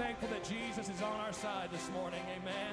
thankful that Jesus is on our side this morning. Amen.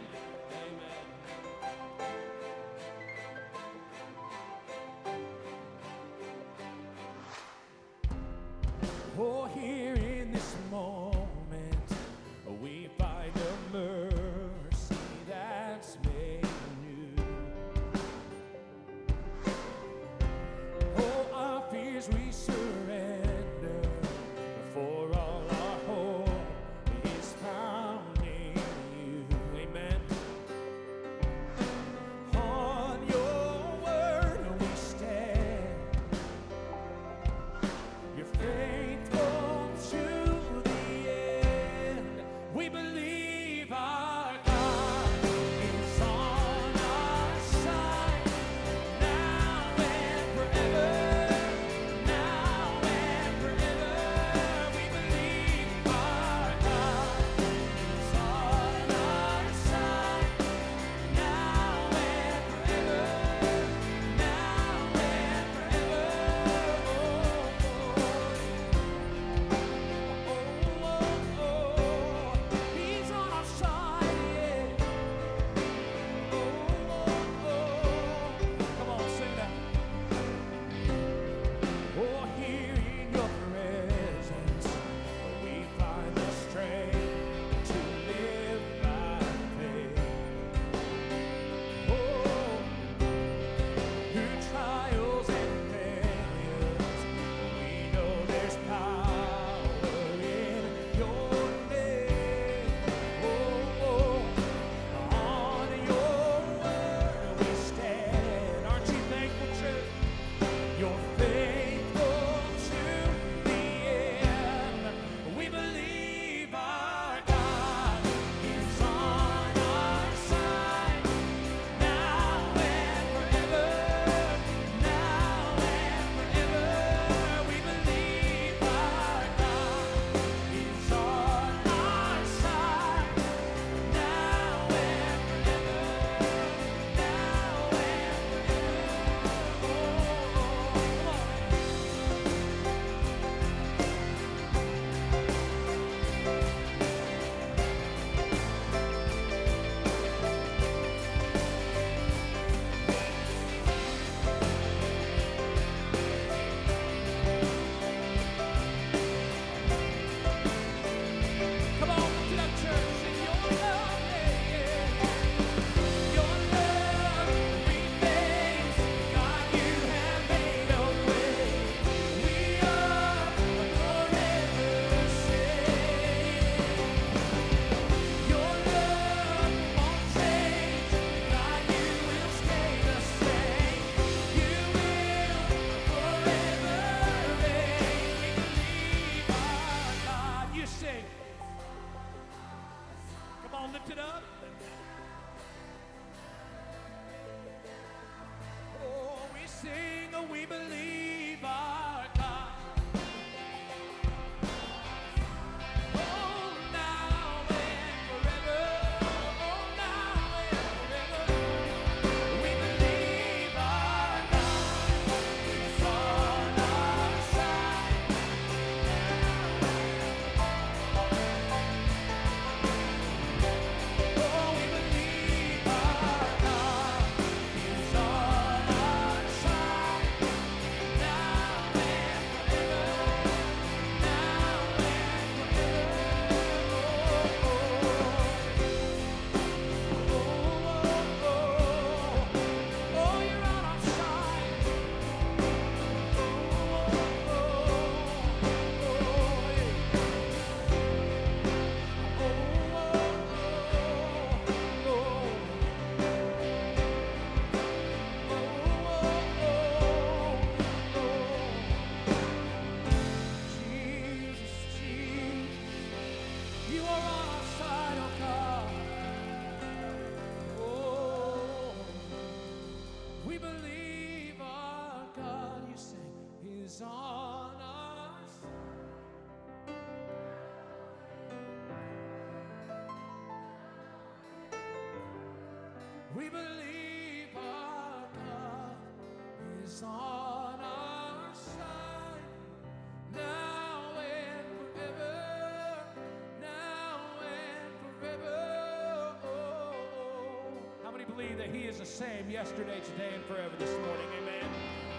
That He is the same yesterday, today, and forever this morning? Amen.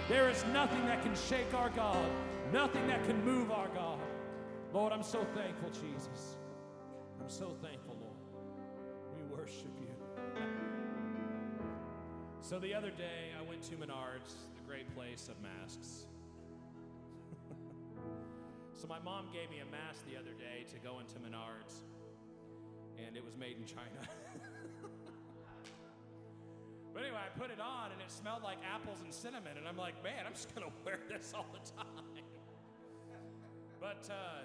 There is nothing that can shake our God, nothing that can move our God. Lord, I'm so thankful, Jesus. I'm so thankful, Lord. We worship you. So the other day, I went to Menards, the great place of masks. so my mom gave me a mask the other day to go into Menards, and it was made in China. but anyway, I put it on, and it smelled like apples and cinnamon, and I'm like, man, I'm just gonna wear this all the time. but uh,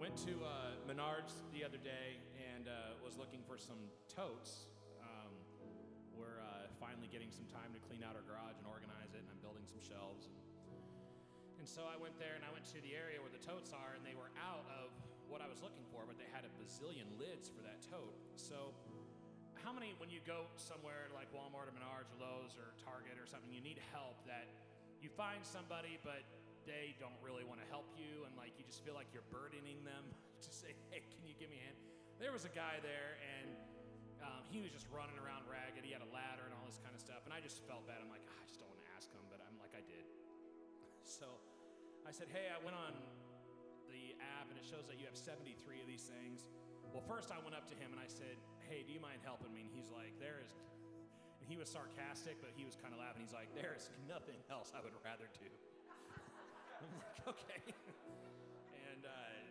went to uh, Menards the other day and uh, was looking for some totes. Um, we're uh, finally getting some time to clean out our garage and organize it, and I'm building some shelves. And, and so I went there and I went to the area where the totes are, and they were out of what I was looking for, but they had a bazillion lids for that tote. So, how many, when you go somewhere like Walmart or Menards or Lowe's or Target or something, you need help that you find somebody, but they don't really want to help you, and like you just feel like you're burdening them to say, hey, can you give me a hand? There was a guy there, and um, he was just running around ragged. He had a ladder and all this kind of stuff, and I just felt bad. I'm like, "Ah, I just don't want to ask him, but I'm like, I did. So I said, Hey, I went on the app, and it shows that you have 73 of these things. Well, first I went up to him and I said, Hey, do you mind helping me? And he's like, There is. And he was sarcastic, but he was kind of laughing. He's like, There is nothing else I would rather do. I'm like, Okay. and, uh,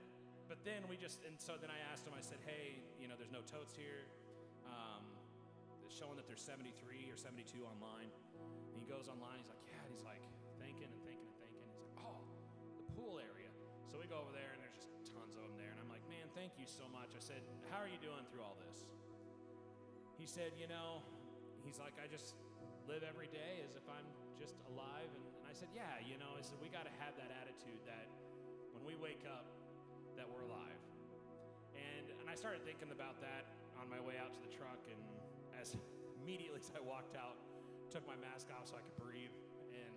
but then we just, and so then I asked him, I said, Hey, you know, there's no totes here. Um, showing that there's 73 or 72 online. And he goes online, he's like, Yeah. And he's like, thinking and thinking and thinking. He's like, Oh, the pool area. So we go over there and there's just tons of them there. And I'm like, Man, thank you so much. I said, How are you doing through all this? He said, You know, he's like, I just live every day as if I'm just alive. And, and I said, Yeah, you know, I said, we got to have that attitude that when we wake up, that we're alive. And, and I started thinking about that on my way out to the truck. And as immediately as I walked out, took my mask off so I could breathe. And,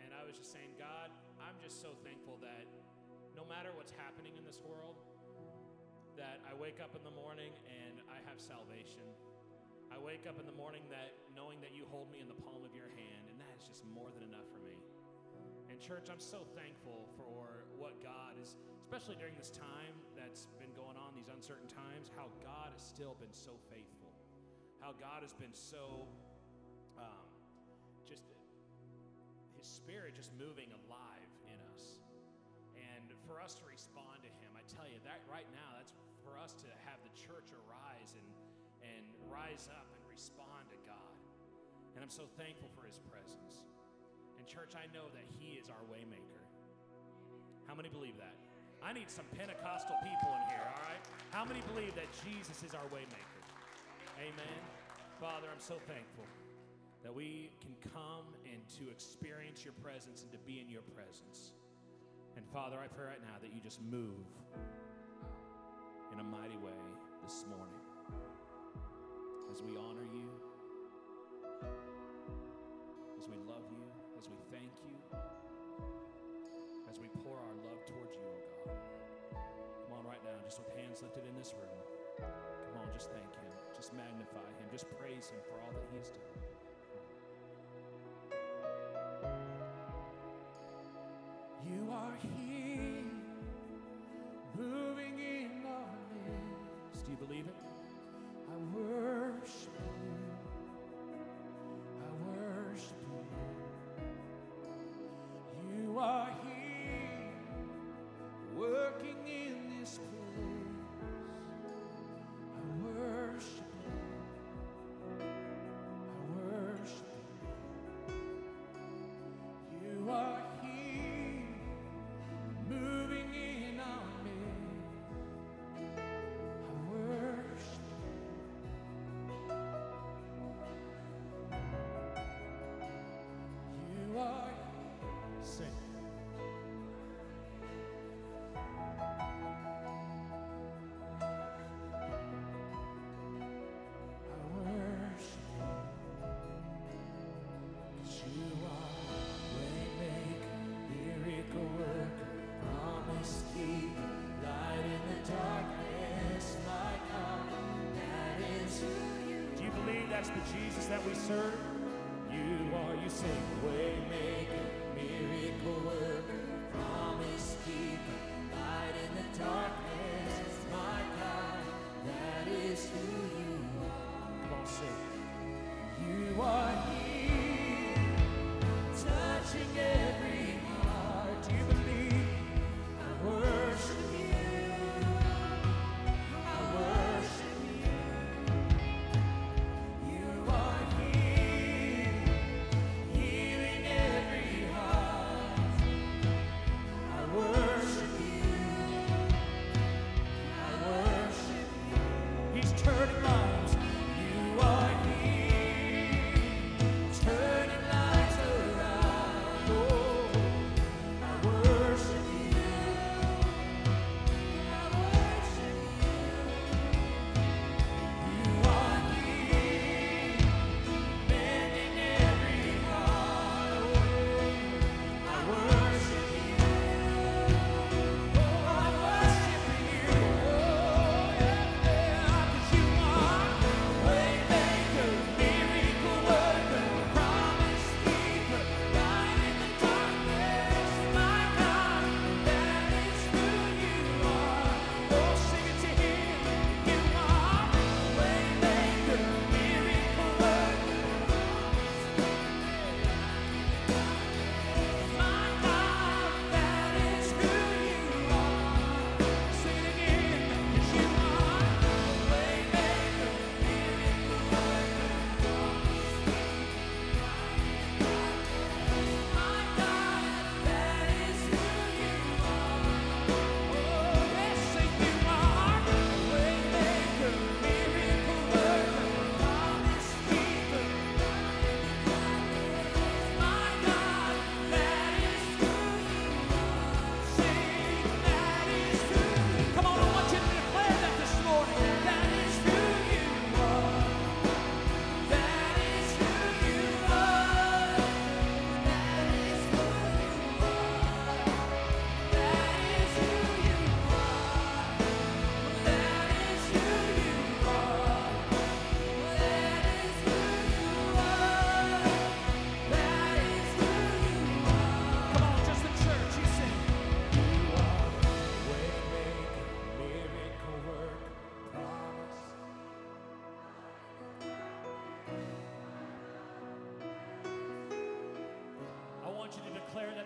and I was just saying, God, I'm just so thankful that no matter what's happening in this world, that I wake up in the morning and I have salvation. I wake up in the morning that knowing that you hold me in the palm of your hand, and that is just more than enough for me. And church, I'm so thankful for what God is, especially during this time that's been going on, these uncertain times, how God has still been so faithful. How God has been so um, just his spirit just moving alive in us. And for us to respond tell you that right now, that's for us to have the church arise and, and rise up and respond to God. And I'm so thankful for his presence. And, church, I know that he is our waymaker. How many believe that? I need some Pentecostal people in here, all right? How many believe that Jesus is our waymaker? Amen. Father, I'm so thankful that we can come and to experience your presence and to be in your presence. And Father, I pray right now that you just move in a mighty way this morning as we honor you, as we love you, as we thank you, as we pour our love towards you, oh God. Come on, right now, just with hands lifted in this room. Come on, just thank Him, just magnify Him, just praise Him for all that He has done. You are here, moving in our midst. Do you believe it? I worship. Jesus that we serve.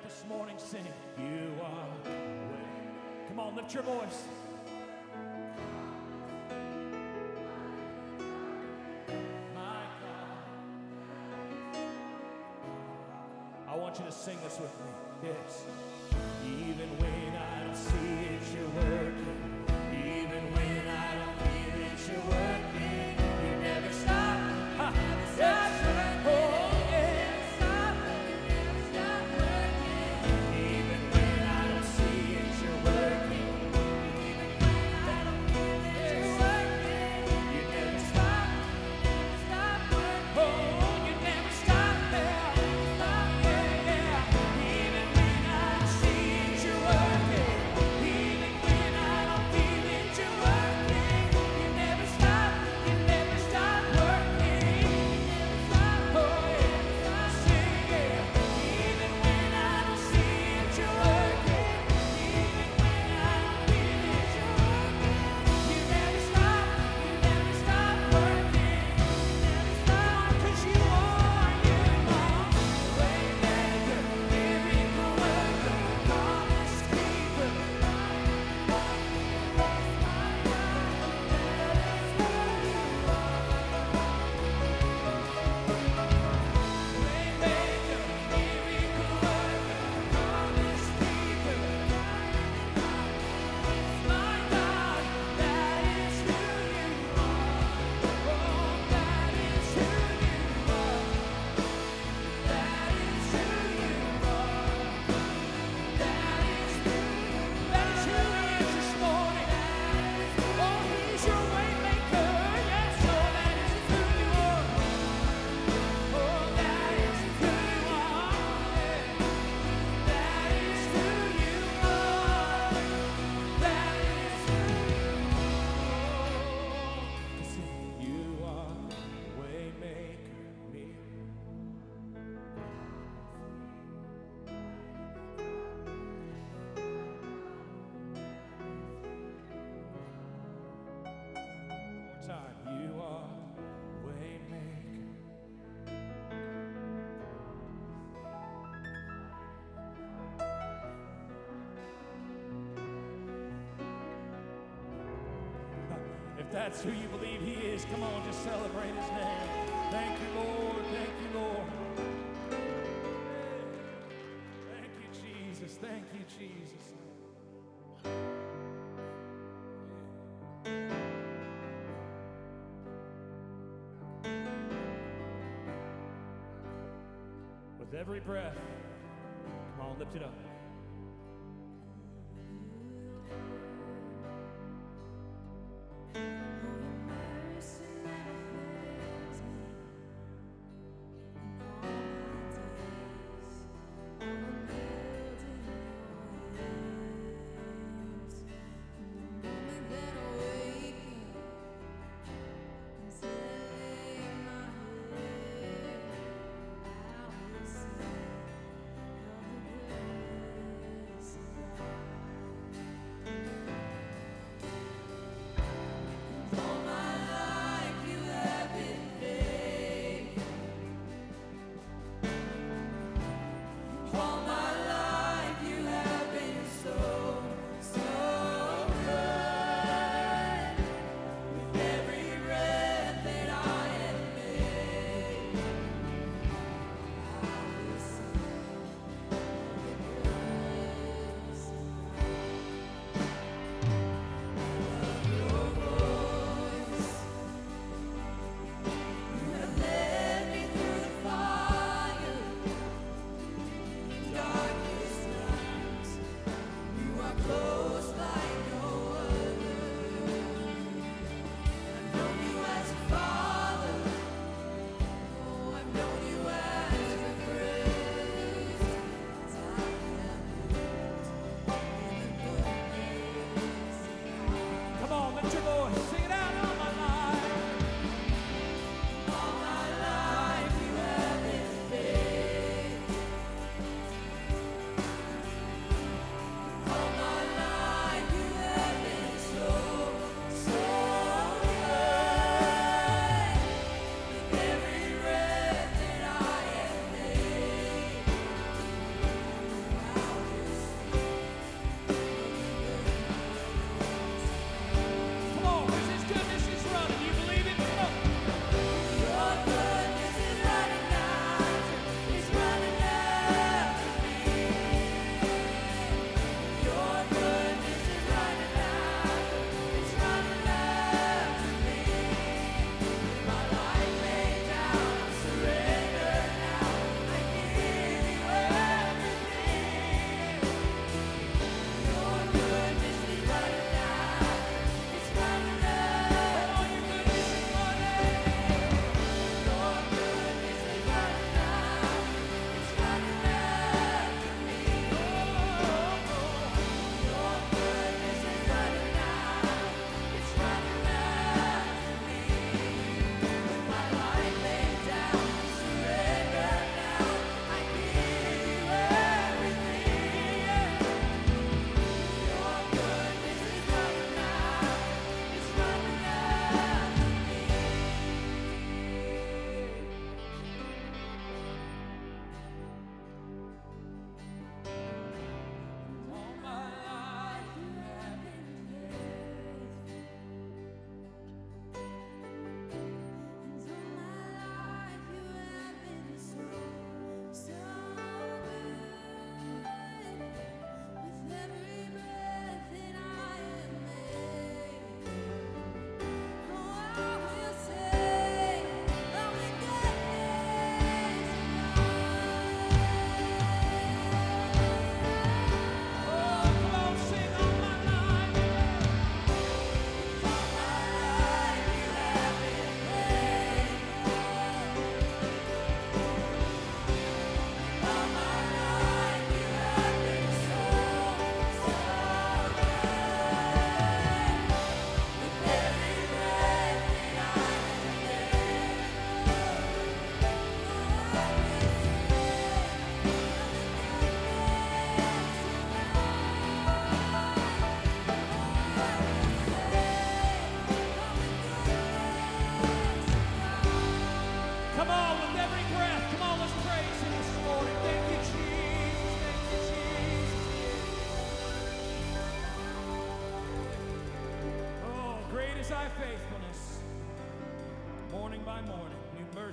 this morning. Sing, You are way. Come on, lift your voice. I want you to sing this with me. Yes. Even when I don't see it, you're working. that's who you believe He is, come on, just celebrate His name. Thank you, Lord. Thank you, Lord. Thank you, Jesus. Thank you, Jesus. With every breath, come on, lift it up.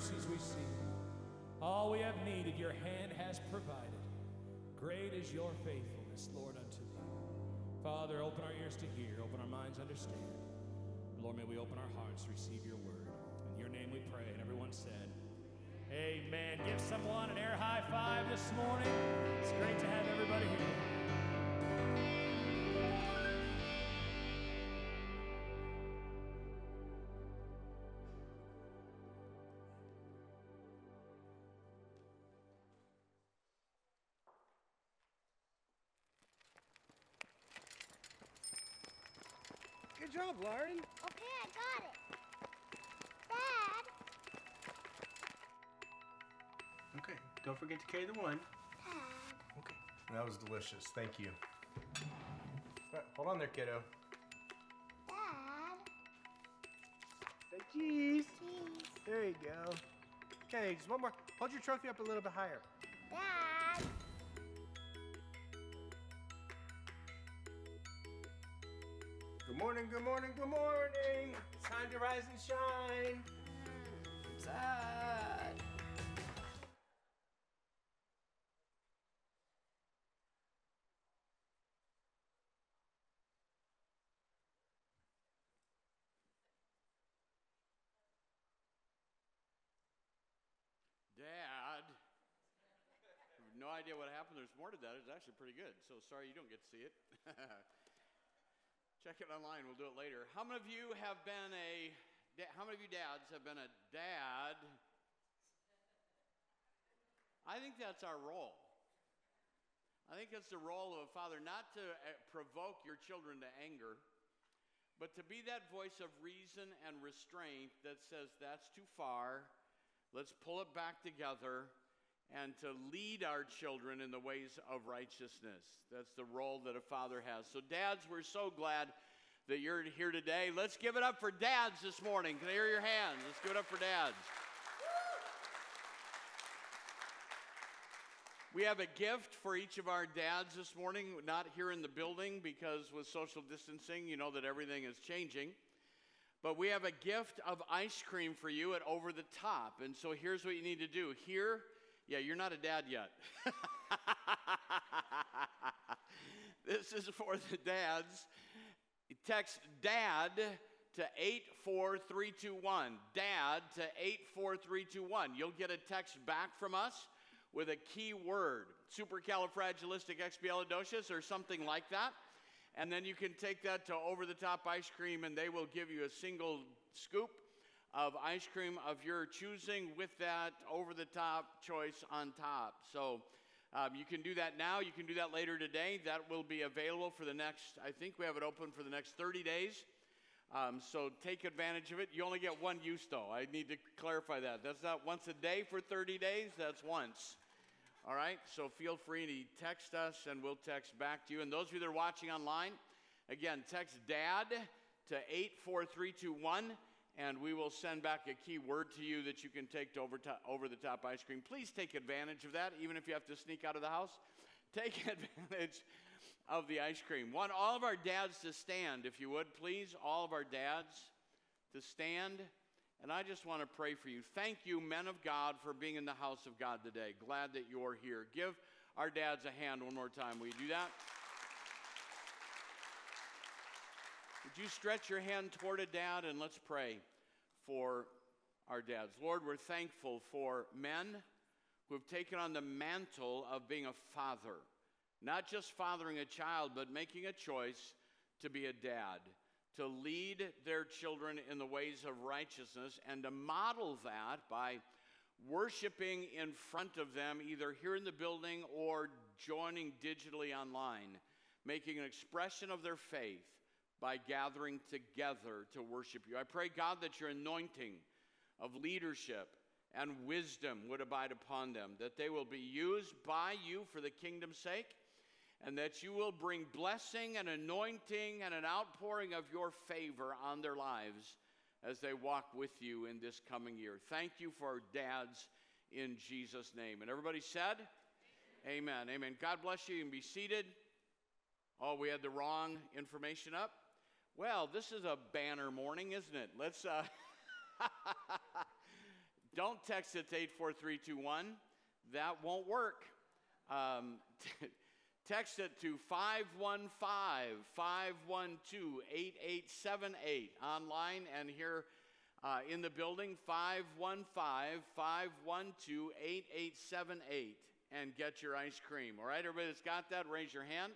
Mercies we see. All we have needed, your hand has provided. Great is your faithfulness, Lord, unto thee. Father, open our ears to hear, open our minds to understand. Lord, may we open our hearts to receive your word. In your name we pray. And everyone said, Amen. Give someone an air high five this morning. It's great to have everybody here. Job, Lauren. Okay, I got it. Dad, Okay, don't forget to carry the one. Dad, Okay. That was delicious. Thank you. All right, hold on there, kiddo. Dad, Say cheese. cheese. There you go. Okay, just one more. Hold your trophy up a little bit higher. Dad, Good morning, good morning, good morning. It's time to rise and shine. Dad. Dad. I have no idea what happened. There's more to that. It's actually pretty good. So sorry you don't get to see it. Check it online. We'll do it later. How many of you have been a how many of you dads have been a dad? I think that's our role. I think it's the role of a father not to uh, provoke your children to anger, but to be that voice of reason and restraint that says that's too far. Let's pull it back together and to lead our children in the ways of righteousness. That's the role that a father has. So, dads, we're so glad that you're here today. Let's give it up for dads this morning. Can I hear your hands? Let's give it up for dads. We have a gift for each of our dads this morning, not here in the building because with social distancing, you know that everything is changing. But we have a gift of ice cream for you at Over the Top. And so here's what you need to do. Here, yeah, you're not a dad yet. this is for the dads. Text dad to 84321. Dad to 84321. You'll get a text back from us with a key word, supercalifragilisticexpialidocious or something like that. And then you can take that to over the top ice cream, and they will give you a single scoop of ice cream of your choosing with that over the top choice on top. So um, you can do that now. You can do that later today. That will be available for the next, I think we have it open for the next 30 days. Um, so take advantage of it. You only get one use, though. I need to clarify that. That's not once a day for 30 days, that's once. All right, so feel free to text us and we'll text back to you. And those of you that are watching online, again, text DAD to 84321 and we will send back a key word to you that you can take to over, to, over the top ice cream. Please take advantage of that, even if you have to sneak out of the house. Take advantage of the ice cream. Want all of our dads to stand, if you would, please. All of our dads to stand. And I just want to pray for you. Thank you, men of God, for being in the house of God today. Glad that you're here. Give our dads a hand one more time. Will you do that? Would you stretch your hand toward a dad and let's pray for our dads? Lord, we're thankful for men who have taken on the mantle of being a father, not just fathering a child, but making a choice to be a dad, to lead their children in the ways of righteousness, and to model that by worshiping in front of them, either here in the building or joining digitally online, making an expression of their faith by gathering together to worship you. I pray, God, that your anointing of leadership and wisdom would abide upon them, that they will be used by you for the kingdom's sake, and that you will bring blessing and anointing and an outpouring of your favor on their lives as they walk with you in this coming year. Thank you for our dads in Jesus' name. And everybody said, Amen. Amen. God bless you. You can be seated. Oh, we had the wrong information up. Well, this is a banner morning, isn't it? Let's uh Don't text it to 84321. That won't work. Um, text it to 515 512 8878 online and here uh, in the building 515 512 8878 and get your ice cream. All right, everybody that's got that, raise your hand.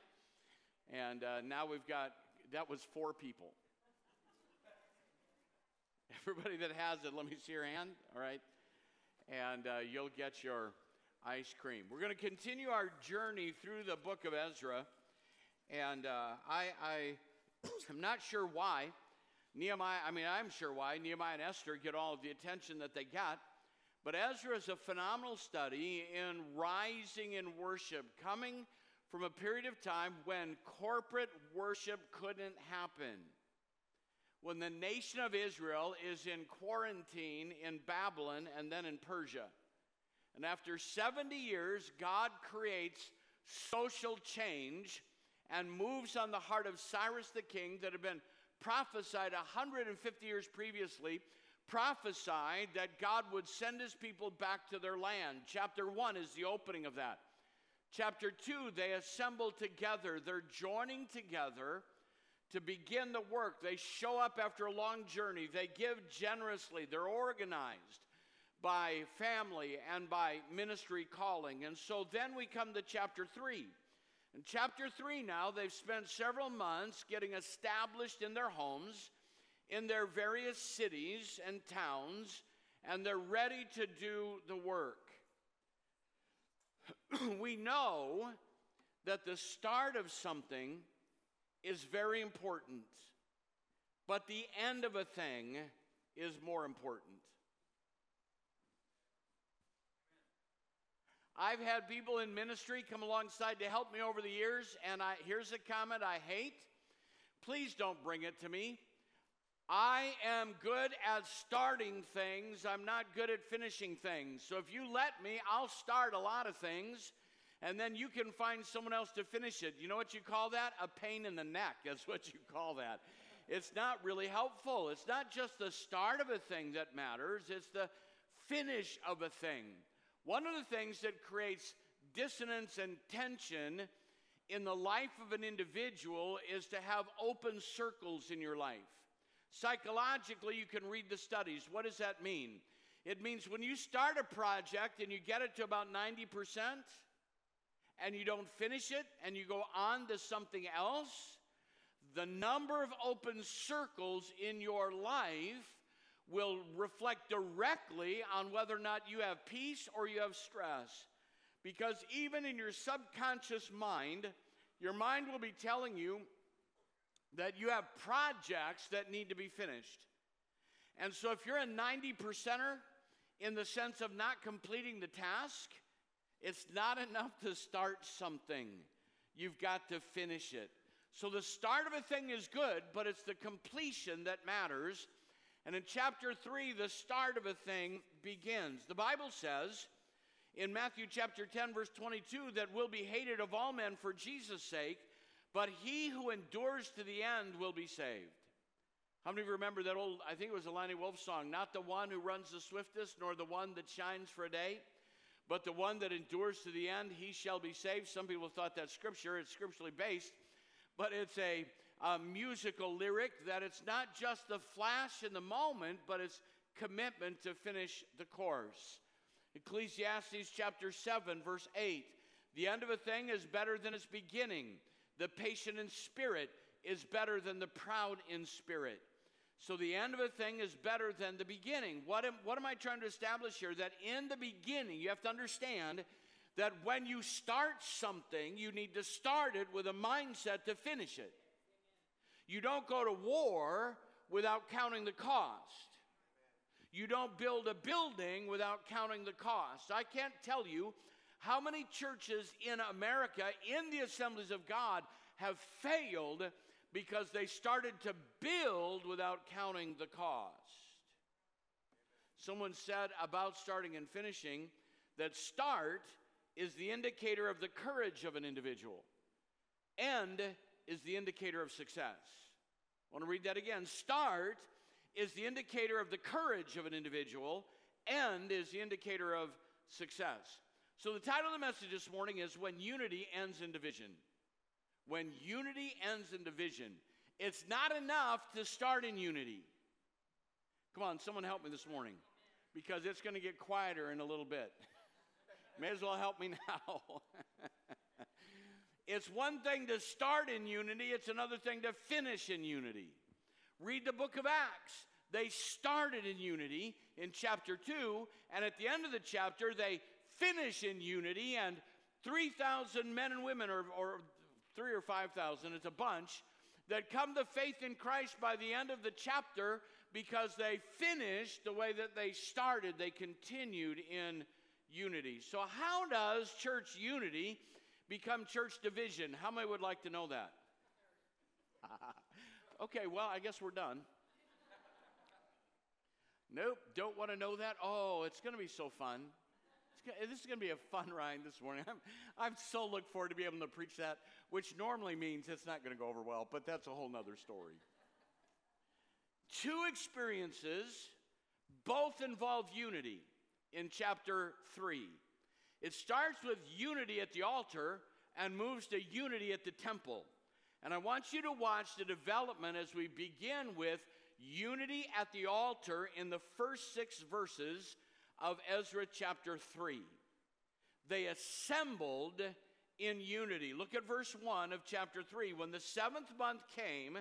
And uh, now we've got, that was four people. Everybody that has it, let me see your hand. All right. And uh, you'll get your ice cream. We're going to continue our journey through the book of Ezra. And uh, I, I am not sure why Nehemiah, I mean, I'm sure why Nehemiah and Esther get all of the attention that they got. But Ezra is a phenomenal study in rising in worship, coming from a period of time when corporate worship couldn't happen when the nation of Israel is in quarantine in Babylon and then in Persia. And after 70 years, God creates social change and moves on the heart of Cyrus the king that had been prophesied 150 years previously, prophesied that God would send his people back to their land. Chapter 1 is the opening of that. Chapter 2, they assemble together, they're joining together to begin the work. They show up after a long journey, they give generously, they're organized by family and by ministry calling. And so then we come to chapter 3. In chapter 3 now, they've spent several months getting established in their homes, in their various cities and towns, and they're ready to do the work. we know that the start of something is very important, but the end of a thing is more important. I've had people in ministry come alongside to help me over the years, and I, here's a comment I hate. Please don't bring it to me. I am good at starting things, I'm not good at finishing things. So if you let me, I'll start a lot of things and then you can find someone else to finish it. You know what you call that? A pain in the neck. That's what you call that. It's not really helpful. It's not just the start of a thing that matters, it's the finish of a thing. One of the things that creates dissonance and tension in the life of an individual is to have open circles in your life. Psychologically, you can read the studies. What does that mean? It means when you start a project and you get it to about 90%, and you don't finish it and you go on to something else, the number of open circles in your life will reflect directly on whether or not you have peace or you have stress. Because even in your subconscious mind, your mind will be telling you that you have projects that need to be finished. And so if you're a 90 percenter in the sense of not completing the task, it's not enough to start something, you've got to finish it. So the start of a thing is good, but it's the completion that matters. And in chapter 3, the start of a thing begins. The Bible says in Matthew chapter 10, verse 22, that we'll be hated of all men for Jesus' sake, but he who endures to the end will be saved. How many of you remember that old, I think it was a Lanny Wolfe song, not the one who runs the swiftest, nor the one that shines for a day? But the one that endures to the end, he shall be saved. Some people thought that scripture, it's scripturally based, but it's a, a musical lyric that it's not just the flash in the moment, but it's commitment to finish the course. Ecclesiastes chapter 7, verse 8 The end of a thing is better than its beginning. The patient in spirit is better than the proud in spirit. So the end of a thing is better than the beginning. What am, what am I trying to establish here? That in the beginning, you have to understand that when you start something, you need to start it with a mindset to finish it. You don't go to war without counting the cost. You don't build a building without counting the cost. I can't tell you how many churches in America, in the assemblies of God, have failed because they started to build without counting the cost. Someone said about starting and finishing that start is the indicator of the courage of an individual, end is the indicator of success. I want to read that again. Start is the indicator of the courage of an individual, end is the indicator of success. So, the title of the message this morning is When Unity Ends in Division. When unity ends in division. It's not enough to start in unity. Come on, someone help me this morning because it's going to get quieter in a little bit. May as well help me now. it's one thing to start in unity, it's another thing to finish in unity. Read the book of Acts. They started in unity in chapter 2, and at the end of the chapter, they finish in unity, and 3,000 men and women, or, or three or 5,000, it's a bunch, that come to faith in Christ by the end of the chapter because they finished the way that they started. They continued in unity. So, how does church unity become church division? How many would like to know that? okay, well, I guess we're done. Nope, don't want to know that. Oh, it's going to be so fun. This is going to be a fun ride this morning. I'm, I'm so look forward to be able to preach that, which normally means it's not going to go over well, but that's a whole nother story. Two experiences, both involve unity in chapter 3. It starts with unity at the altar and moves to unity at the temple. And I want you to watch the development as we begin with unity at the altar in the first six verses of Ezra chapter 3. They assembled in unity. Look at verse 1 of chapter 3. When the seventh month came,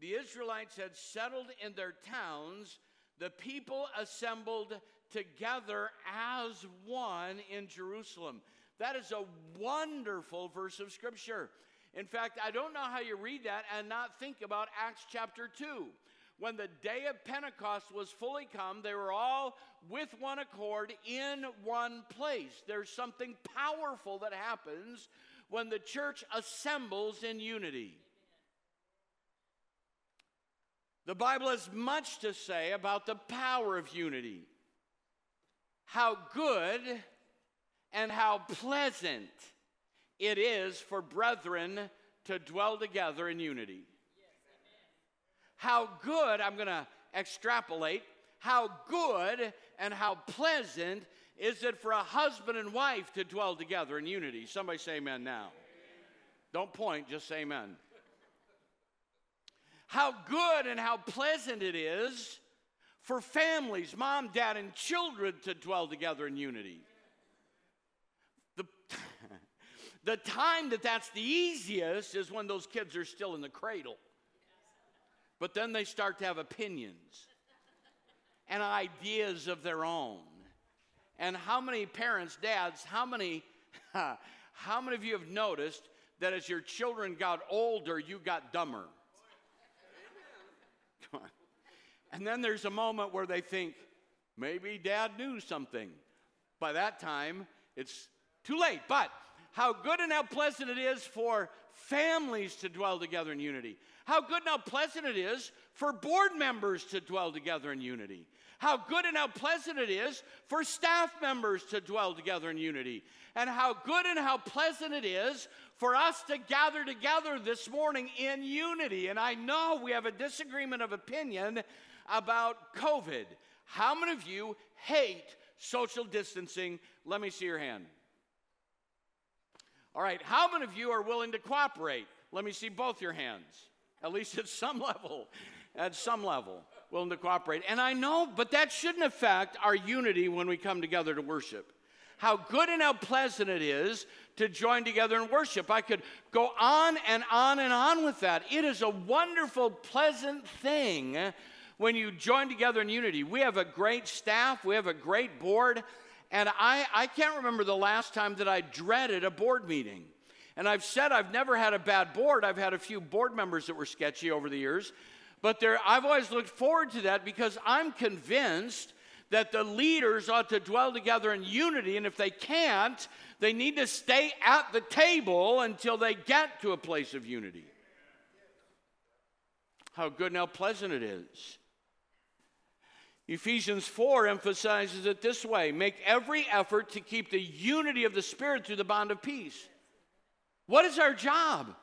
the Israelites had settled in their towns. The people assembled together as one in Jerusalem. That is a wonderful verse of scripture. In fact, I don't know how you read that and not think about Acts chapter 2 when the day of Pentecost was fully come, they were all with one accord in one place. There's something powerful that happens when the church assembles in unity. The Bible has much to say about the power of unity. How good and how pleasant it is for brethren to dwell together in unity how good, I'm going to extrapolate, how good and how pleasant is it for a husband and wife to dwell together in unity? Somebody say amen now. Don't point, just say amen. How good and how pleasant it is for families, mom, dad, and children to dwell together in unity. The, the time that that's the easiest is when those kids are still in the cradle. But then they start to have opinions and ideas of their own. And how many parents, dads, how many, how many of you have noticed that as your children got older, you got dumber? Come on. And then there's a moment where they think, maybe dad knew something. By that time, it's too late. But how good and how pleasant it is for families to dwell together in unity. How good and how pleasant it is for board members to dwell together in unity. How good and how pleasant it is for staff members to dwell together in unity. And how good and how pleasant it is for us to gather together this morning in unity. And I know we have a disagreement of opinion about COVID. How many of you hate social distancing? Let me see your hand. All right, how many of you are willing to cooperate? Let me see both your hands at least at some level, at some level, willing to cooperate. And I know, but that shouldn't affect our unity when we come together to worship. How good and how pleasant it is to join together in worship. I could go on and on and on with that. It is a wonderful, pleasant thing when you join together in unity. We have a great staff, we have a great board, and I, I can't remember the last time that I dreaded a board meeting. And I've said I've never had a bad board. I've had a few board members that were sketchy over the years. But there, I've always looked forward to that because I'm convinced that the leaders ought to dwell together in unity. And if they can't, they need to stay at the table until they get to a place of unity. How good and how pleasant it is. Ephesians 4 emphasizes it this way make every effort to keep the unity of the Spirit through the bond of peace. What is our job?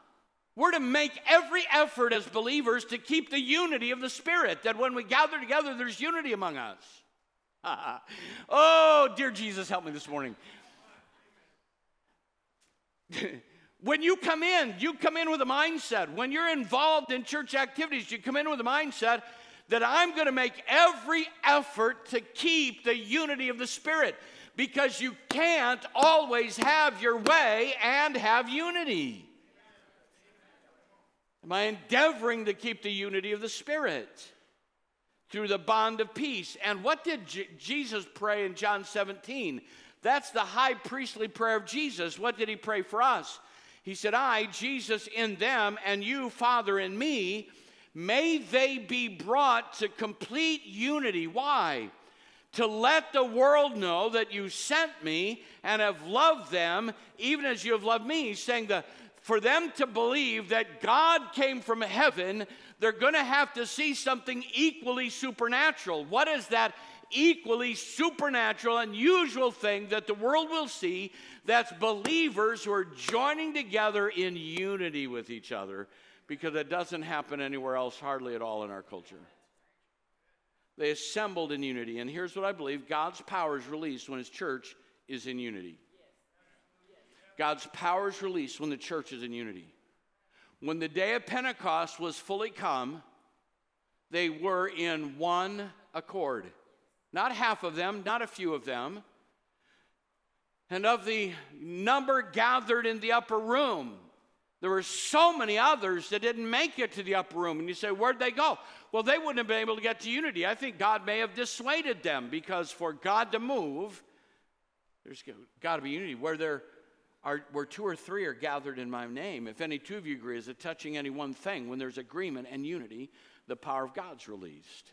We're to make every effort as believers to keep the unity of the Spirit, that when we gather together, there's unity among us. oh, dear Jesus, help me this morning. when you come in, you come in with a mindset. When you're involved in church activities, you come in with a mindset that I'm going to make every effort to keep the unity of the Spirit because you can't always have your way and have unity. Am I endeavoring to keep the unity of the Spirit through the bond of peace? And what did J- Jesus pray in John 17? That's the high priestly prayer of Jesus. What did he pray for us? He said, I, Jesus, in them, and you, Father, in me, may they be brought to complete unity. Why? To let the world know that you sent me and have loved them, even as you have loved me. He's saying the for them to believe that God came from heaven, they're going to have to see something equally supernatural. What is that equally supernatural, unusual thing that the world will see? That's believers who are joining together in unity with each other because it doesn't happen anywhere else, hardly at all in our culture. They assembled in unity. And here's what I believe God's power is released when His church is in unity. God's power is released when the church is in unity. When the day of Pentecost was fully come, they were in one accord. Not half of them, not a few of them. And of the number gathered in the upper room, there were so many others that didn't make it to the upper room. And you say, Where'd they go? Well, they wouldn't have been able to get to unity. I think God may have dissuaded them because for God to move, there's got to be unity. Where there are, where two or three are gathered in my name, if any two of you agree is it touching any one thing, when there's agreement and unity, the power of God's released.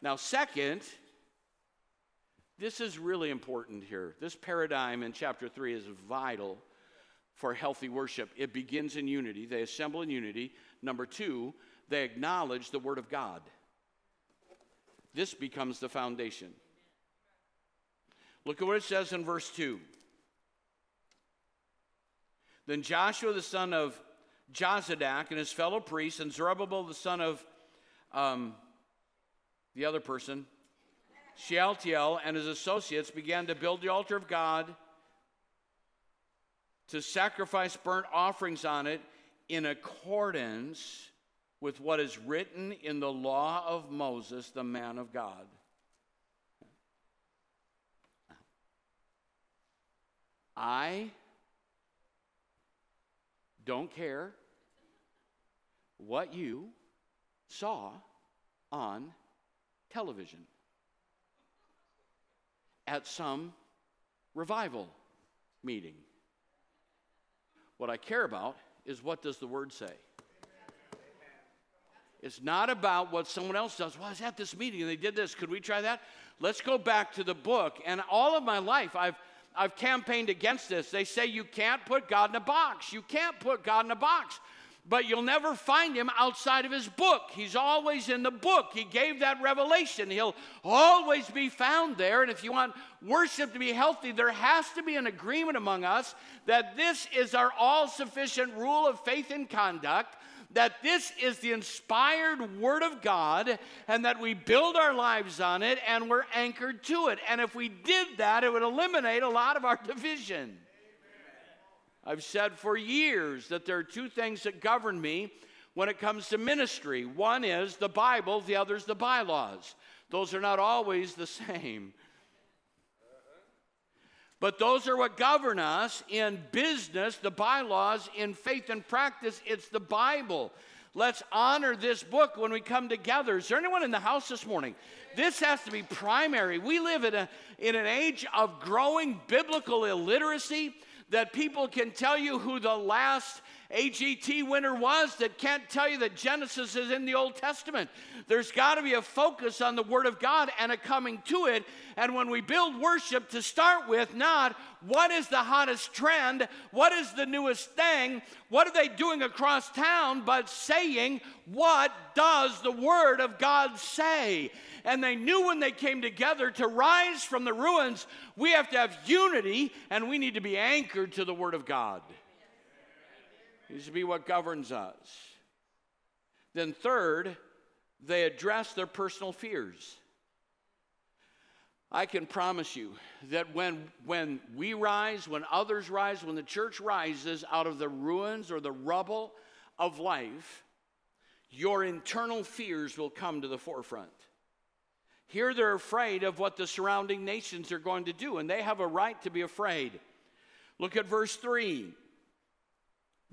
Now, second, this is really important here. This paradigm in chapter 3 is vital for healthy worship. It begins in unity, they assemble in unity. Number two, they acknowledge the Word of God. This becomes the foundation. Look at what it says in verse 2. Then Joshua the son of Jozadak and his fellow priests, and Zerubbabel the son of um, the other person, Shealtiel, and his associates began to build the altar of God to sacrifice burnt offerings on it in accordance with what is written in the law of Moses, the man of God. I don't care what you saw on television at some revival meeting. What I care about is what does the word say? It's not about what someone else does. Well, I was at this meeting and they did this. Could we try that? Let's go back to the book. And all of my life, I've I've campaigned against this. They say you can't put God in a box. You can't put God in a box. But you'll never find him outside of his book. He's always in the book. He gave that revelation. He'll always be found there. And if you want worship to be healthy, there has to be an agreement among us that this is our all sufficient rule of faith and conduct that this is the inspired Word of God and that we build our lives on it and we're anchored to it. And if we did that, it would eliminate a lot of our division. I've said for years that there are two things that govern me when it comes to ministry one is the Bible, the other is the bylaws. Those are not always the same. But those are what govern us in business, the bylaws, in faith and practice. It's the Bible. Let's honor this book when we come together. Is there anyone in the house this morning? This has to be primary. We live in, a, in an age of growing biblical illiteracy that people can tell you who the last AGT winner was that can't tell you that Genesis is in the Old Testament. There's got to be a focus on the Word of God and a coming to it. And when we build worship to start with, not what is the hottest trend, what is the newest thing, what are they doing across town, but saying, what does the Word of God say? And they knew when they came together to rise from the ruins, we have to have unity and we need to be anchored to the Word of God. Needs to be what governs us. Then, third, they address their personal fears. I can promise you that when, when we rise, when others rise, when the church rises out of the ruins or the rubble of life, your internal fears will come to the forefront. Here they're afraid of what the surrounding nations are going to do, and they have a right to be afraid. Look at verse 3.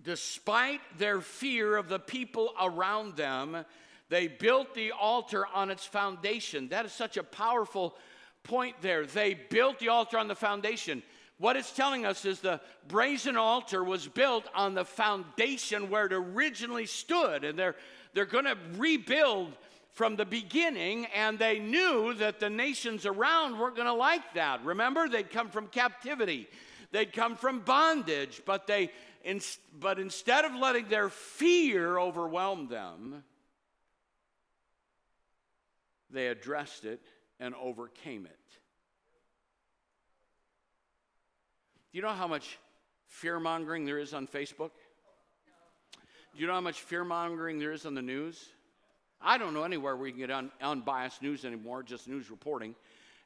Despite their fear of the people around them, they built the altar on its foundation. That is such a powerful point there. They built the altar on the foundation. What it's telling us is the brazen altar was built on the foundation where it originally stood, and they're, they're going to rebuild from the beginning, and they knew that the nations around weren't going to like that. Remember, they'd come from captivity, they'd come from bondage, but they in, but instead of letting their fear overwhelm them, they addressed it and overcame it. Do you know how much fear mongering there is on Facebook? Do you know how much fear mongering there is on the news? I don't know anywhere where you can get un- unbiased news anymore, just news reporting.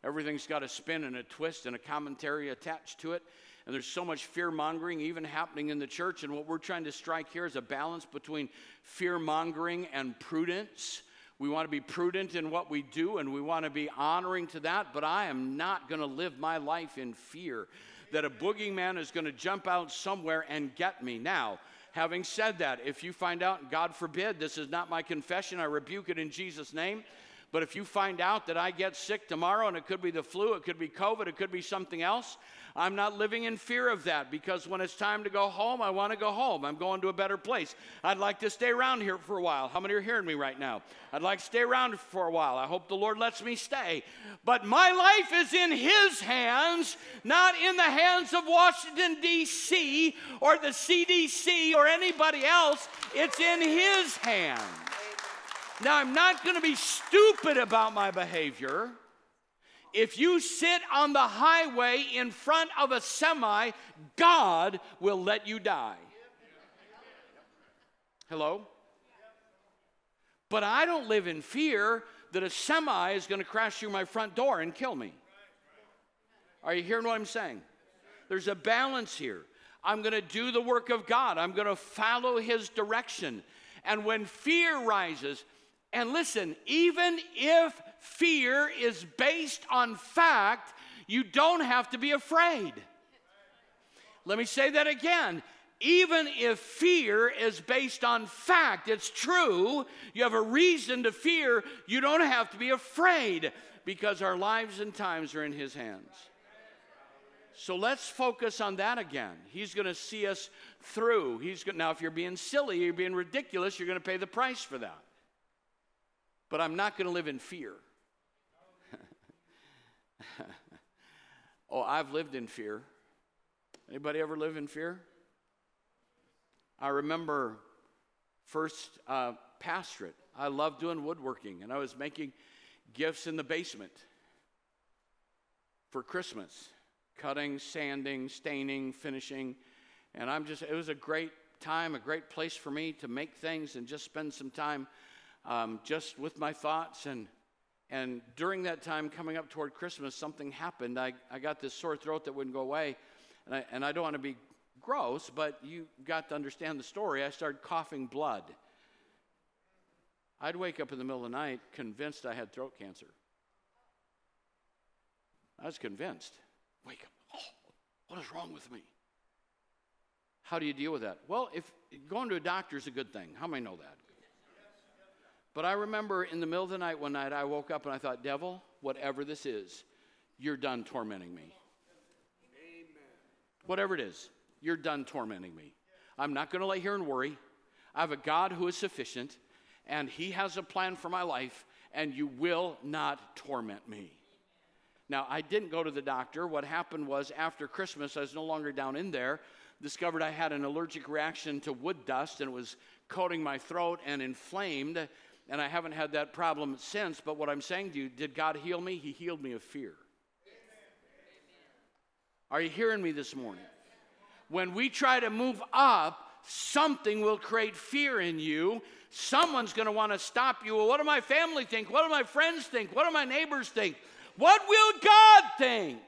Everything's got a spin and a twist and a commentary attached to it. And there's so much fear mongering even happening in the church. And what we're trying to strike here is a balance between fear mongering and prudence. We want to be prudent in what we do and we want to be honoring to that, but I am not going to live my life in fear that a boogeyman is going to jump out somewhere and get me. Now, having said that, if you find out, God forbid, this is not my confession, I rebuke it in Jesus' name. But if you find out that I get sick tomorrow and it could be the flu, it could be COVID, it could be something else, I'm not living in fear of that because when it's time to go home, I want to go home. I'm going to a better place. I'd like to stay around here for a while. How many are hearing me right now? I'd like to stay around for a while. I hope the Lord lets me stay. But my life is in His hands, not in the hands of Washington, D.C. or the CDC or anybody else. It's in His hands. Now, I'm not going to be stupid about my behavior. If you sit on the highway in front of a semi, God will let you die. Hello? But I don't live in fear that a semi is going to crash through my front door and kill me. Are you hearing what I'm saying? There's a balance here. I'm going to do the work of God, I'm going to follow His direction. And when fear rises, and listen, even if fear is based on fact, you don't have to be afraid. Let me say that again. Even if fear is based on fact, it's true, you have a reason to fear, you don't have to be afraid because our lives and times are in His hands. So let's focus on that again. He's going to see us through. He's going now if you're being silly, you're being ridiculous, you're going to pay the price for that. But I'm not going to live in fear. oh, I've lived in fear. Anybody ever live in fear? I remember first uh, pastorate. I loved doing woodworking, and I was making gifts in the basement for Christmas cutting, sanding, staining, finishing. And I'm just, it was a great time, a great place for me to make things and just spend some time um, just with my thoughts. And, and during that time, coming up toward Christmas, something happened. I, I got this sore throat that wouldn't go away. And I, and I don't want to be gross, but you got to understand the story. I started coughing blood. I'd wake up in the middle of the night convinced I had throat cancer. I was convinced. Wake up. Oh, what is wrong with me? How do you deal with that? Well, if going to a doctor is a good thing. How many know that? But I remember in the middle of the night one night, I woke up and I thought, Devil, whatever this is, you're done tormenting me. Amen. Whatever it is, you're done tormenting me. I'm not going to lay here and worry. I have a God who is sufficient, and He has a plan for my life, and you will not torment me. Now, I didn't go to the doctor. What happened was after Christmas, I was no longer down in there. Discovered I had an allergic reaction to wood dust and it was coating my throat and inflamed. And I haven't had that problem since. But what I'm saying to you, did God heal me? He healed me of fear. Are you hearing me this morning? When we try to move up, something will create fear in you. Someone's going to want to stop you. Well, what do my family think? What do my friends think? What do my neighbors think? What will God think?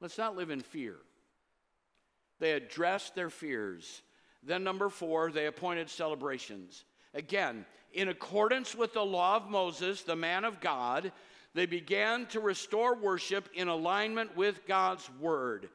Let's not live in fear. They addressed their fears. Then, number four, they appointed celebrations. Again, in accordance with the law of Moses, the man of God, they began to restore worship in alignment with God's word.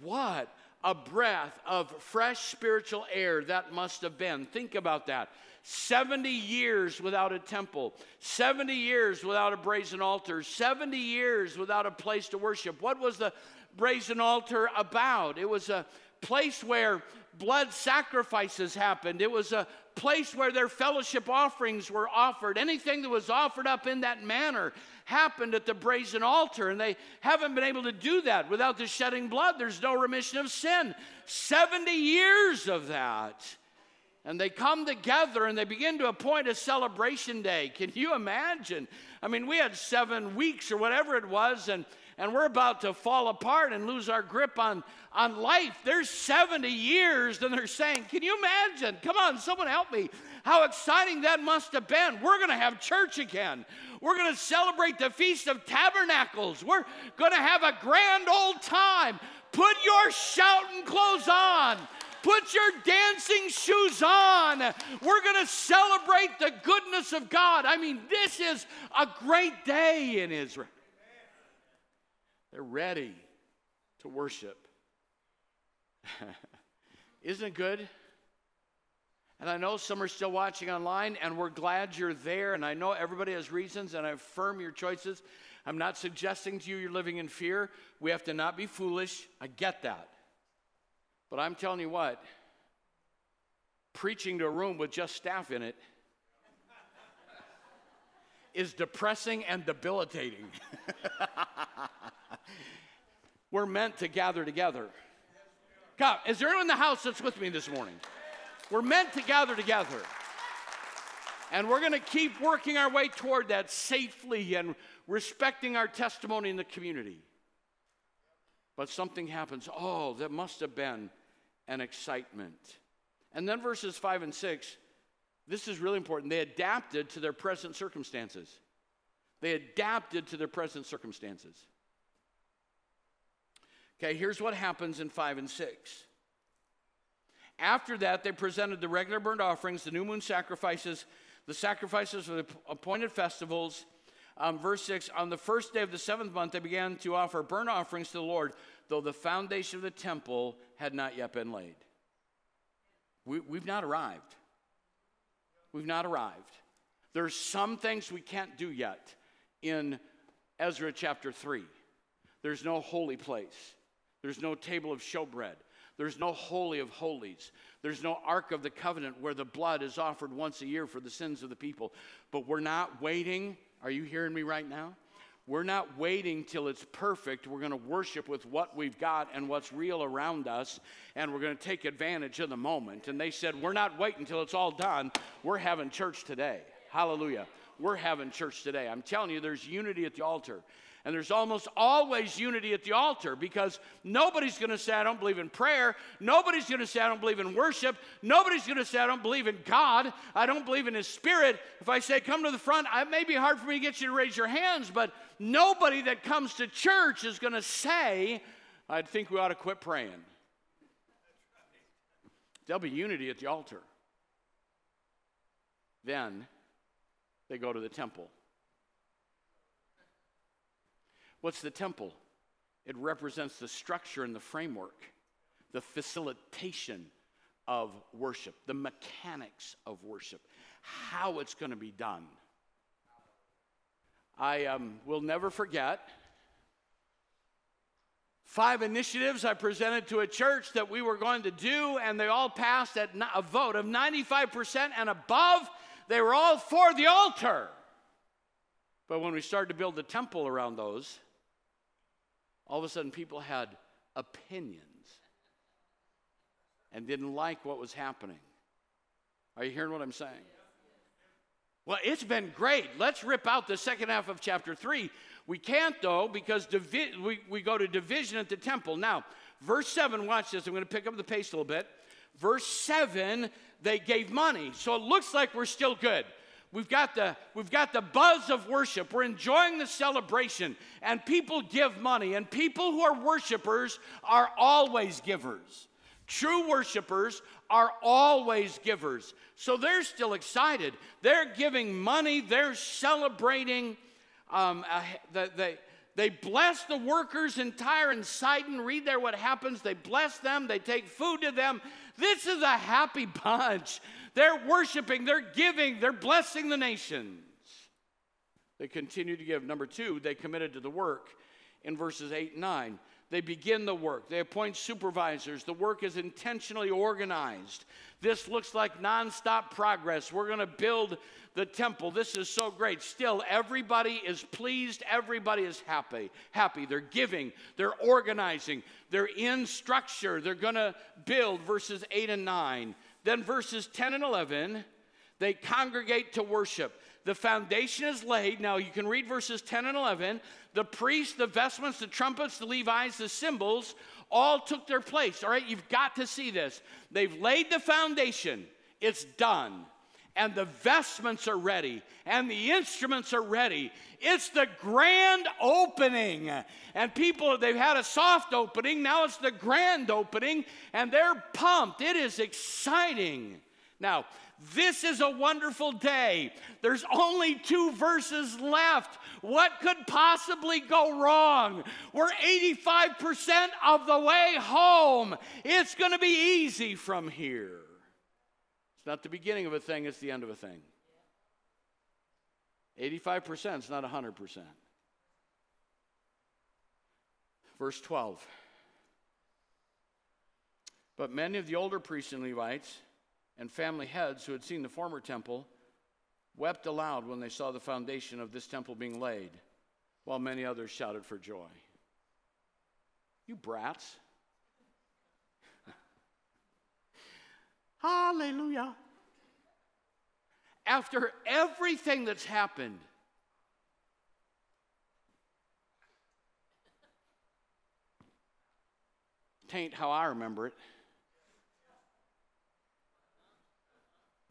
What a breath of fresh spiritual air that must have been. Think about that. 70 years without a temple, 70 years without a brazen altar, 70 years without a place to worship. What was the brazen altar about? It was a place where blood sacrifices happened. It was a place where their fellowship offerings were offered. Anything that was offered up in that manner happened at the brazen altar, and they haven't been able to do that without the shedding blood. There's no remission of sin. 70 years of that. And they come together and they begin to appoint a celebration day. Can you imagine? I mean, we had seven weeks or whatever it was, and, and we're about to fall apart and lose our grip on, on life. There's 70 years, and they're saying, Can you imagine? Come on, someone help me. How exciting that must have been. We're going to have church again. We're going to celebrate the Feast of Tabernacles. We're going to have a grand old time. Put your shouting clothes on. Put your dancing shoes on. We're going to celebrate the goodness of God. I mean, this is a great day in Israel. They're ready to worship. Isn't it good? And I know some are still watching online, and we're glad you're there. And I know everybody has reasons, and I affirm your choices. I'm not suggesting to you you're living in fear. We have to not be foolish. I get that. But I'm telling you what, preaching to a room with just staff in it is depressing and debilitating. We're meant to gather together. God, is there anyone in the house that's with me this morning? We're meant to gather together. And we're going to keep working our way toward that safely and respecting our testimony in the community. But something happens. Oh, that must have been an excitement. And then verses 5 and 6, this is really important. They adapted to their present circumstances. They adapted to their present circumstances. Okay, here's what happens in 5 and 6. After that, they presented the regular burnt offerings, the new moon sacrifices, the sacrifices of the appointed festivals. Um, verse 6 On the first day of the seventh month, they began to offer burnt offerings to the Lord, though the foundation of the temple had not yet been laid. We, we've not arrived. We've not arrived. There's some things we can't do yet in Ezra chapter 3. There's no holy place. There's no table of showbread. There's no holy of holies. There's no ark of the covenant where the blood is offered once a year for the sins of the people. But we're not waiting. Are you hearing me right now? We're not waiting till it's perfect. We're going to worship with what we've got and what's real around us, and we're going to take advantage of the moment. And they said, We're not waiting till it's all done. We're having church today. Hallelujah. We're having church today. I'm telling you, there's unity at the altar. And there's almost always unity at the altar because nobody's going to say, I don't believe in prayer. Nobody's going to say, I don't believe in worship. Nobody's going to say, I don't believe in God. I don't believe in His Spirit. If I say, come to the front, it may be hard for me to get you to raise your hands, but nobody that comes to church is going to say, I think we ought to quit praying. There'll be unity at the altar. Then they go to the temple. What's the temple? It represents the structure and the framework, the facilitation of worship, the mechanics of worship, how it's going to be done. I um, will never forget five initiatives I presented to a church that we were going to do, and they all passed at a vote of 95% and above. They were all for the altar. But when we started to build the temple around those, all of a sudden people had opinions and didn't like what was happening. Are you hearing what I'm saying? Well, it's been great. Let's rip out the second half of chapter 3. We can't, though, because divi- we, we go to division at the temple. Now, verse 7, watch this. I'm going to pick up the pace a little bit. Verse 7, they gave money. So it looks like we're still good. We've got the we've got the buzz of worship. We're enjoying the celebration and people give money and people who are worshipers are always givers. True worshipers are always givers. So they're still excited. They're giving money, they're celebrating um, uh, the, they, they bless the workers in Tyre and Sidon. Read there what happens. They bless them, they take food to them. This is a happy bunch. They're worshiping, they're giving, they're blessing the nations. They continue to give. Number two, they committed to the work in verses 8 and 9. They begin the work. They appoint supervisors. The work is intentionally organized. This looks like nonstop progress. We're going to build the temple. This is so great. Still, everybody is pleased. Everybody is happy. Happy. They're giving. They're organizing. They're in structure. They're going to build verses 8 and 9. Then verses 10 and 11, they congregate to worship. The foundation is laid. Now you can read verses 10 and 11. The priests, the vestments, the trumpets, the Levites, the cymbals all took their place. All right, you've got to see this. They've laid the foundation, it's done. And the vestments are ready, and the instruments are ready. It's the grand opening. And people, they've had a soft opening, now it's the grand opening, and they're pumped. It is exciting. Now, this is a wonderful day. There's only two verses left. What could possibly go wrong? We're 85% of the way home. It's going to be easy from here. Not the beginning of a thing, it's the end of a thing. 85% is not 100%. Verse 12. But many of the older priests and Levites and family heads who had seen the former temple wept aloud when they saw the foundation of this temple being laid, while many others shouted for joy. You brats. Hallelujah. After everything that's happened, tain't how I remember it.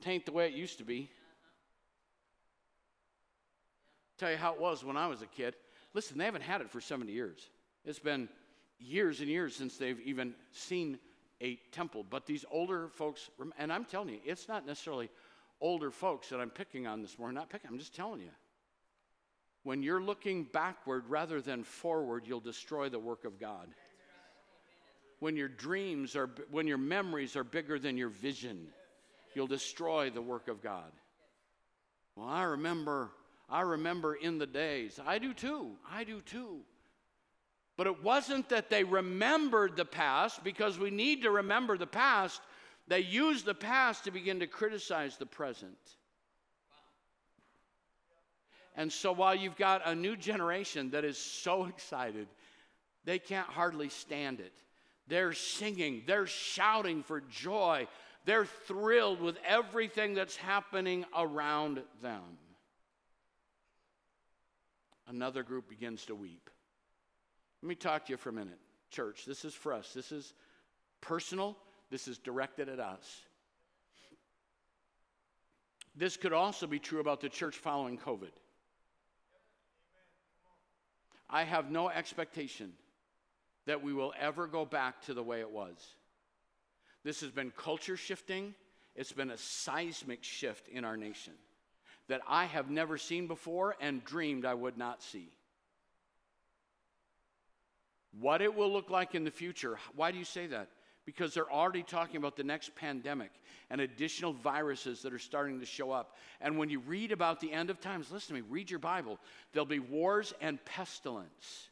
Tain't the way it used to be. Tell you how it was when I was a kid. Listen, they haven't had it for 70 years. It's been years and years since they've even seen a temple. But these older folks, and I'm telling you, it's not necessarily older folks that I'm picking on this morning. Not picking, I'm just telling you. When you're looking backward rather than forward, you'll destroy the work of God. When your dreams are, when your memories are bigger than your vision, you'll destroy the work of God. Well, I remember, I remember in the days. I do too. I do too. But it wasn't that they remembered the past, because we need to remember the past. They used the past to begin to criticize the present. And so while you've got a new generation that is so excited, they can't hardly stand it. They're singing, they're shouting for joy, they're thrilled with everything that's happening around them. Another group begins to weep. Let me talk to you for a minute, church. This is for us. This is personal, this is directed at us. This could also be true about the church following COVID. I have no expectation that we will ever go back to the way it was. This has been culture shifting, it's been a seismic shift in our nation that I have never seen before and dreamed I would not see. What it will look like in the future, why do you say that? Because they're already talking about the next pandemic and additional viruses that are starting to show up. And when you read about the end of times, listen to me, read your Bible. There'll be wars and pestilence.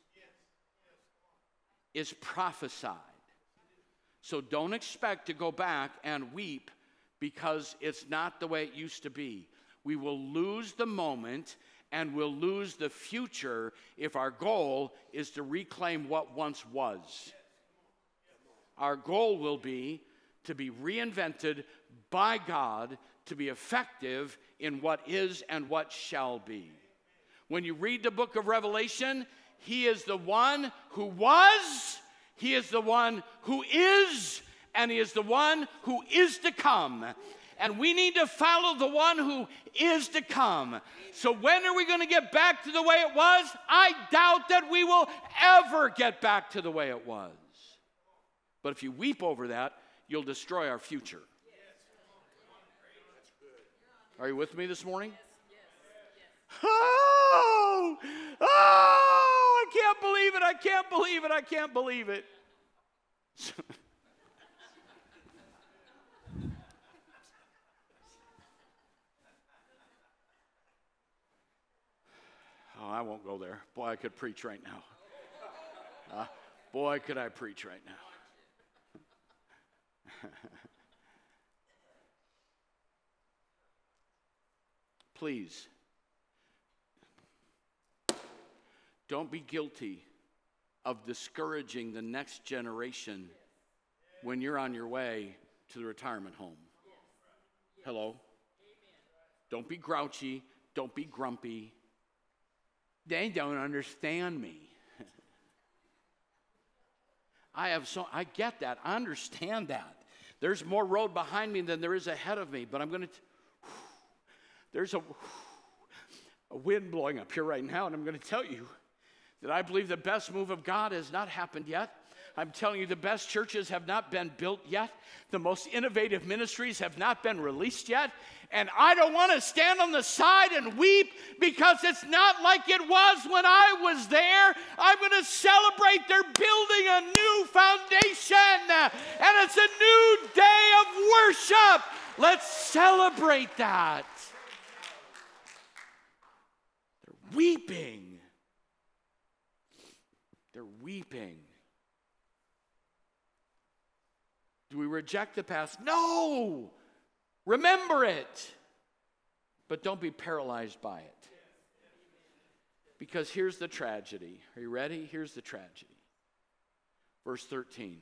Is prophesied. So don't expect to go back and weep because it's not the way it used to be. We will lose the moment and we'll lose the future if our goal is to reclaim what once was. Our goal will be to be reinvented by God to be effective in what is and what shall be. When you read the book of Revelation, he is the one who was, He is the one who is, and He is the one who is to come. And we need to follow the one who is to come. So, when are we going to get back to the way it was? I doubt that we will ever get back to the way it was. But if you weep over that, you'll destroy our future. Are you with me this morning? Oh, oh, I can't believe it. I can't believe it. I can't believe it. oh, I won't go there. Boy, I could preach right now. Uh, boy, could I preach right now. Please Don't be guilty of discouraging the next generation when you're on your way to the retirement home. Hello? Don't be grouchy. Don't be grumpy. They don't understand me. I have so I get that. I understand that. There's more road behind me than there is ahead of me, but I'm going to There's a a wind blowing up here right now and I'm going to tell you that I believe the best move of God has not happened yet. I'm telling you, the best churches have not been built yet. The most innovative ministries have not been released yet. And I don't want to stand on the side and weep because it's not like it was when I was there. I'm going to celebrate they're building a new foundation and it's a new day of worship. Let's celebrate that. They're weeping. They're weeping. Do we reject the past? No! Remember it. But don't be paralyzed by it. Because here's the tragedy. Are you ready? Here's the tragedy. Verse 13.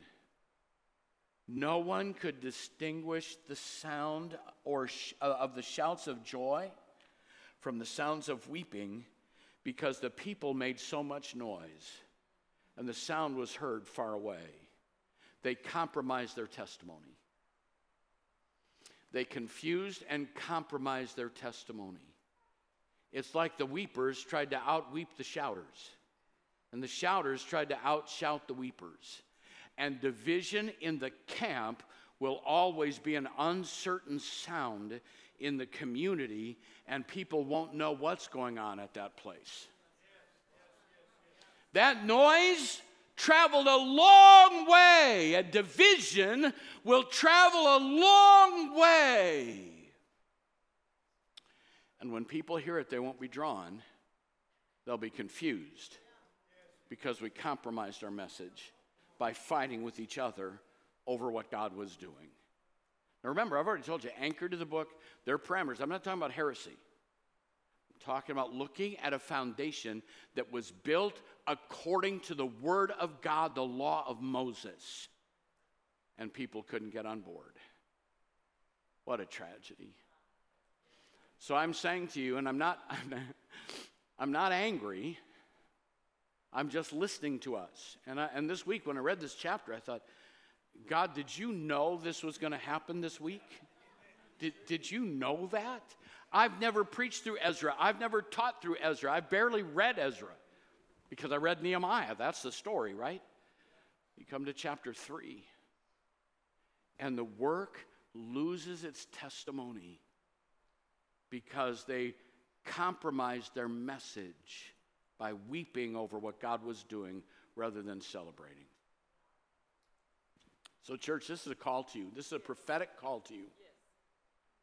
No one could distinguish the sound or sh- uh, of the shouts of joy from the sounds of weeping because the people made so much noise and the sound was heard far away. They compromised their testimony. They confused and compromised their testimony. It's like the weepers tried to outweep the shouters, and the shouters tried to outshout the weepers. And division in the camp will always be an uncertain sound in the community, and people won't know what's going on at that place. That noise traveled a long way. A division will travel a long way. And when people hear it, they won't be drawn. They'll be confused because we compromised our message by fighting with each other over what God was doing. Now remember, I've already told you, anchored to the book, their parameters. I'm not talking about heresy talking about looking at a foundation that was built according to the Word of God, the law of Moses. And people couldn't get on board. What a tragedy. So I'm saying to you, and I'm not, I'm not angry. I'm just listening to us. And, I, and this week, when I read this chapter, I thought, God, did you know this was going to happen this week? Did, did you know that? I've never preached through Ezra. I've never taught through Ezra. I've barely read Ezra because I read Nehemiah. That's the story, right? You come to chapter 3, and the work loses its testimony because they compromised their message by weeping over what God was doing rather than celebrating. So, church, this is a call to you. This is a prophetic call to you.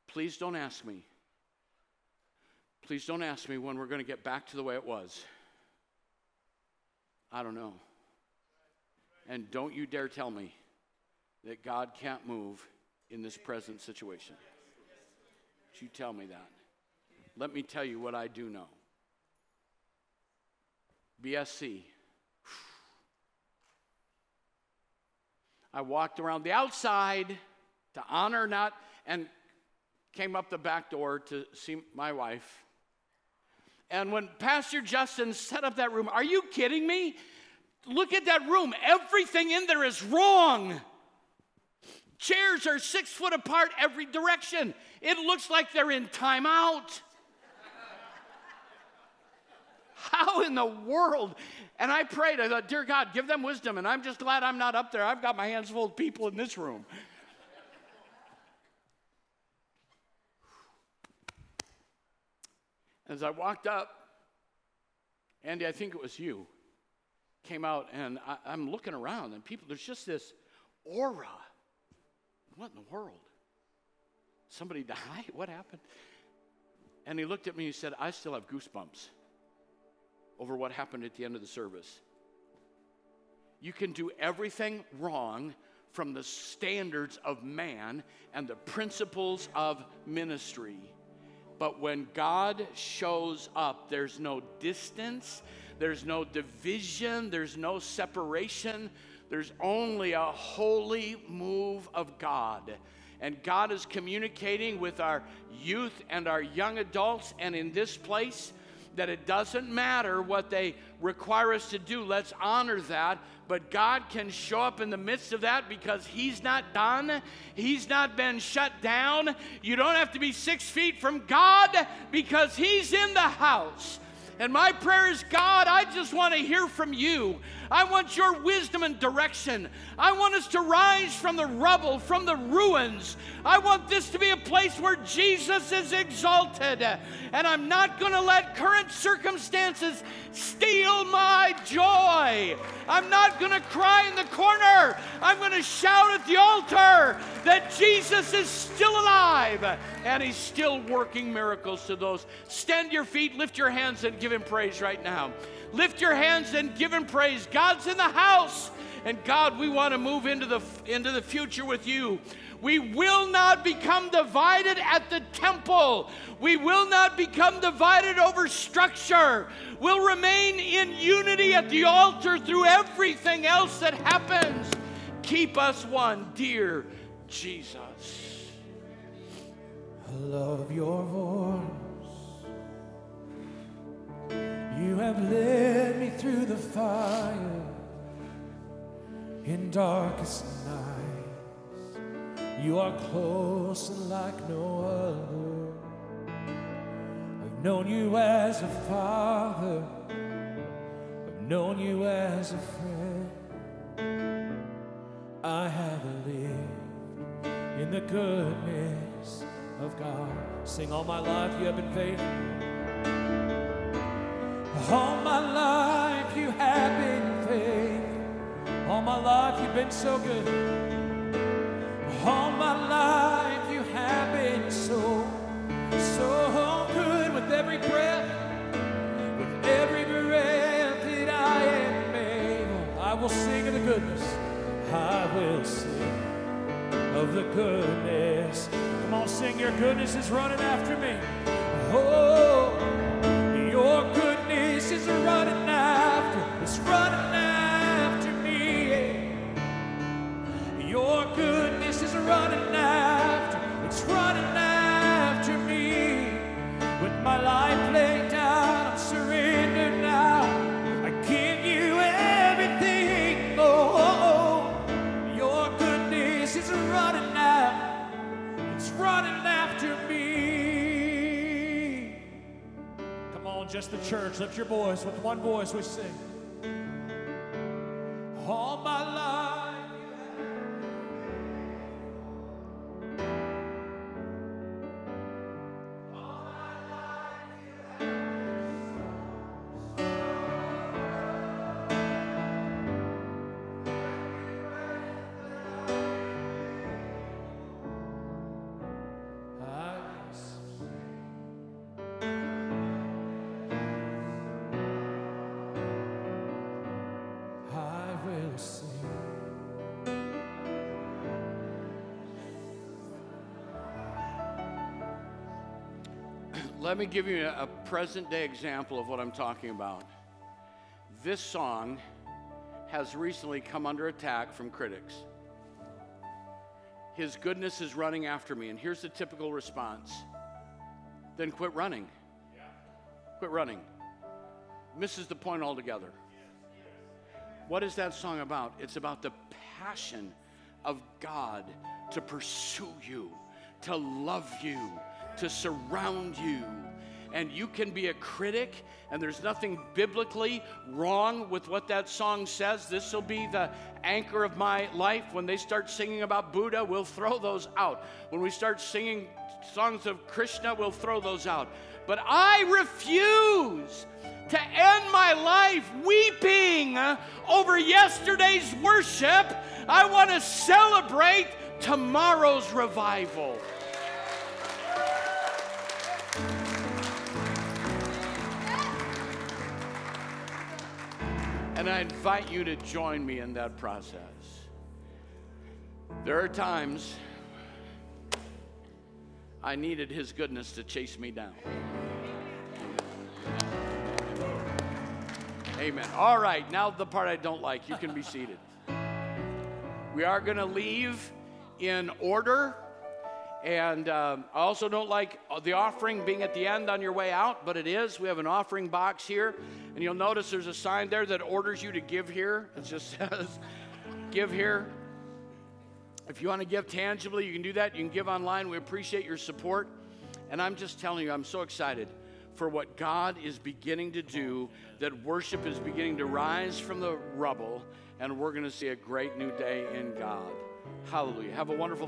Please don't ask me Please don't ask me when we're going to get back to the way it was. I don't know. And don't you dare tell me that God can't move in this present situation. you tell me that. Let me tell you what I do know. BSC. I walked around the outside to honor not and came up the back door to see my wife and when Pastor Justin set up that room, are you kidding me? Look at that room. Everything in there is wrong. Chairs are six foot apart every direction. It looks like they're in timeout. How in the world? And I prayed, I thought, Dear God, give them wisdom. And I'm just glad I'm not up there. I've got my hands full of people in this room. As I walked up, Andy, I think it was you, came out, and I, I'm looking around, and people, there's just this aura. What in the world? Somebody died? What happened? And he looked at me and he said, I still have goosebumps over what happened at the end of the service. You can do everything wrong from the standards of man and the principles of ministry. But when God shows up, there's no distance, there's no division, there's no separation. There's only a holy move of God. And God is communicating with our youth and our young adults, and in this place, that it doesn't matter what they require us to do. Let's honor that. But God can show up in the midst of that because He's not done. He's not been shut down. You don't have to be six feet from God because He's in the house. And my prayer is God, I just want to hear from you. I want your wisdom and direction. I want us to rise from the rubble, from the ruins. I want this to be a place where Jesus is exalted. And I'm not going to let current circumstances steal my joy. I'm not going to cry in the corner. I'm going to shout at the altar that Jesus is still alive and he's still working miracles to those. Stand your feet, lift your hands, and give him praise right now. Lift your hands and give him praise. God's in the house. And God, we want to move into the, into the future with you. We will not become divided at the temple. We will not become divided over structure. We'll remain in unity at the altar through everything else that happens. Keep us one, dear Jesus. I love your voice. You have led me through the fire in darkest nights. You are close and like no other. I've known you as a father. I've known you as a friend. I have lived in the goodness of God. Sing all my life, you have been faithful. All my life, you have been faithful. All my life, you've been so good. All my life, you have been so, so good with every breath, with every breath that I am able. I will sing of the goodness. I will sing of the goodness. Come on, sing, your goodness is running after me. Oh, your goodness is running after, it's running after me. Your goodness is running after, it's running after me. With my life laid down, just the church, lift your voice. With one voice, we sing. All my life. Let me give you a present day example of what I'm talking about. This song has recently come under attack from critics. His goodness is running after me, and here's the typical response then quit running. Quit running. Misses the point altogether. What is that song about? It's about the passion of God to pursue you, to love you, to surround you. And you can be a critic, and there's nothing biblically wrong with what that song says. This will be the anchor of my life. When they start singing about Buddha, we'll throw those out. When we start singing songs of Krishna, we'll throw those out. But I refuse to end my life weeping over yesterday's worship. I want to celebrate tomorrow's revival. And I invite you to join me in that process. There are times I needed His goodness to chase me down. Amen. All right, now the part I don't like. You can be seated. We are going to leave in order. And um, I also don't like the offering being at the end on your way out, but it is. We have an offering box here. And you'll notice there's a sign there that orders you to give here. It just says, give here. If you want to give tangibly, you can do that. You can give online. We appreciate your support. And I'm just telling you, I'm so excited for what God is beginning to do, that worship is beginning to rise from the rubble, and we're going to see a great new day in God. Hallelujah. Have a wonderful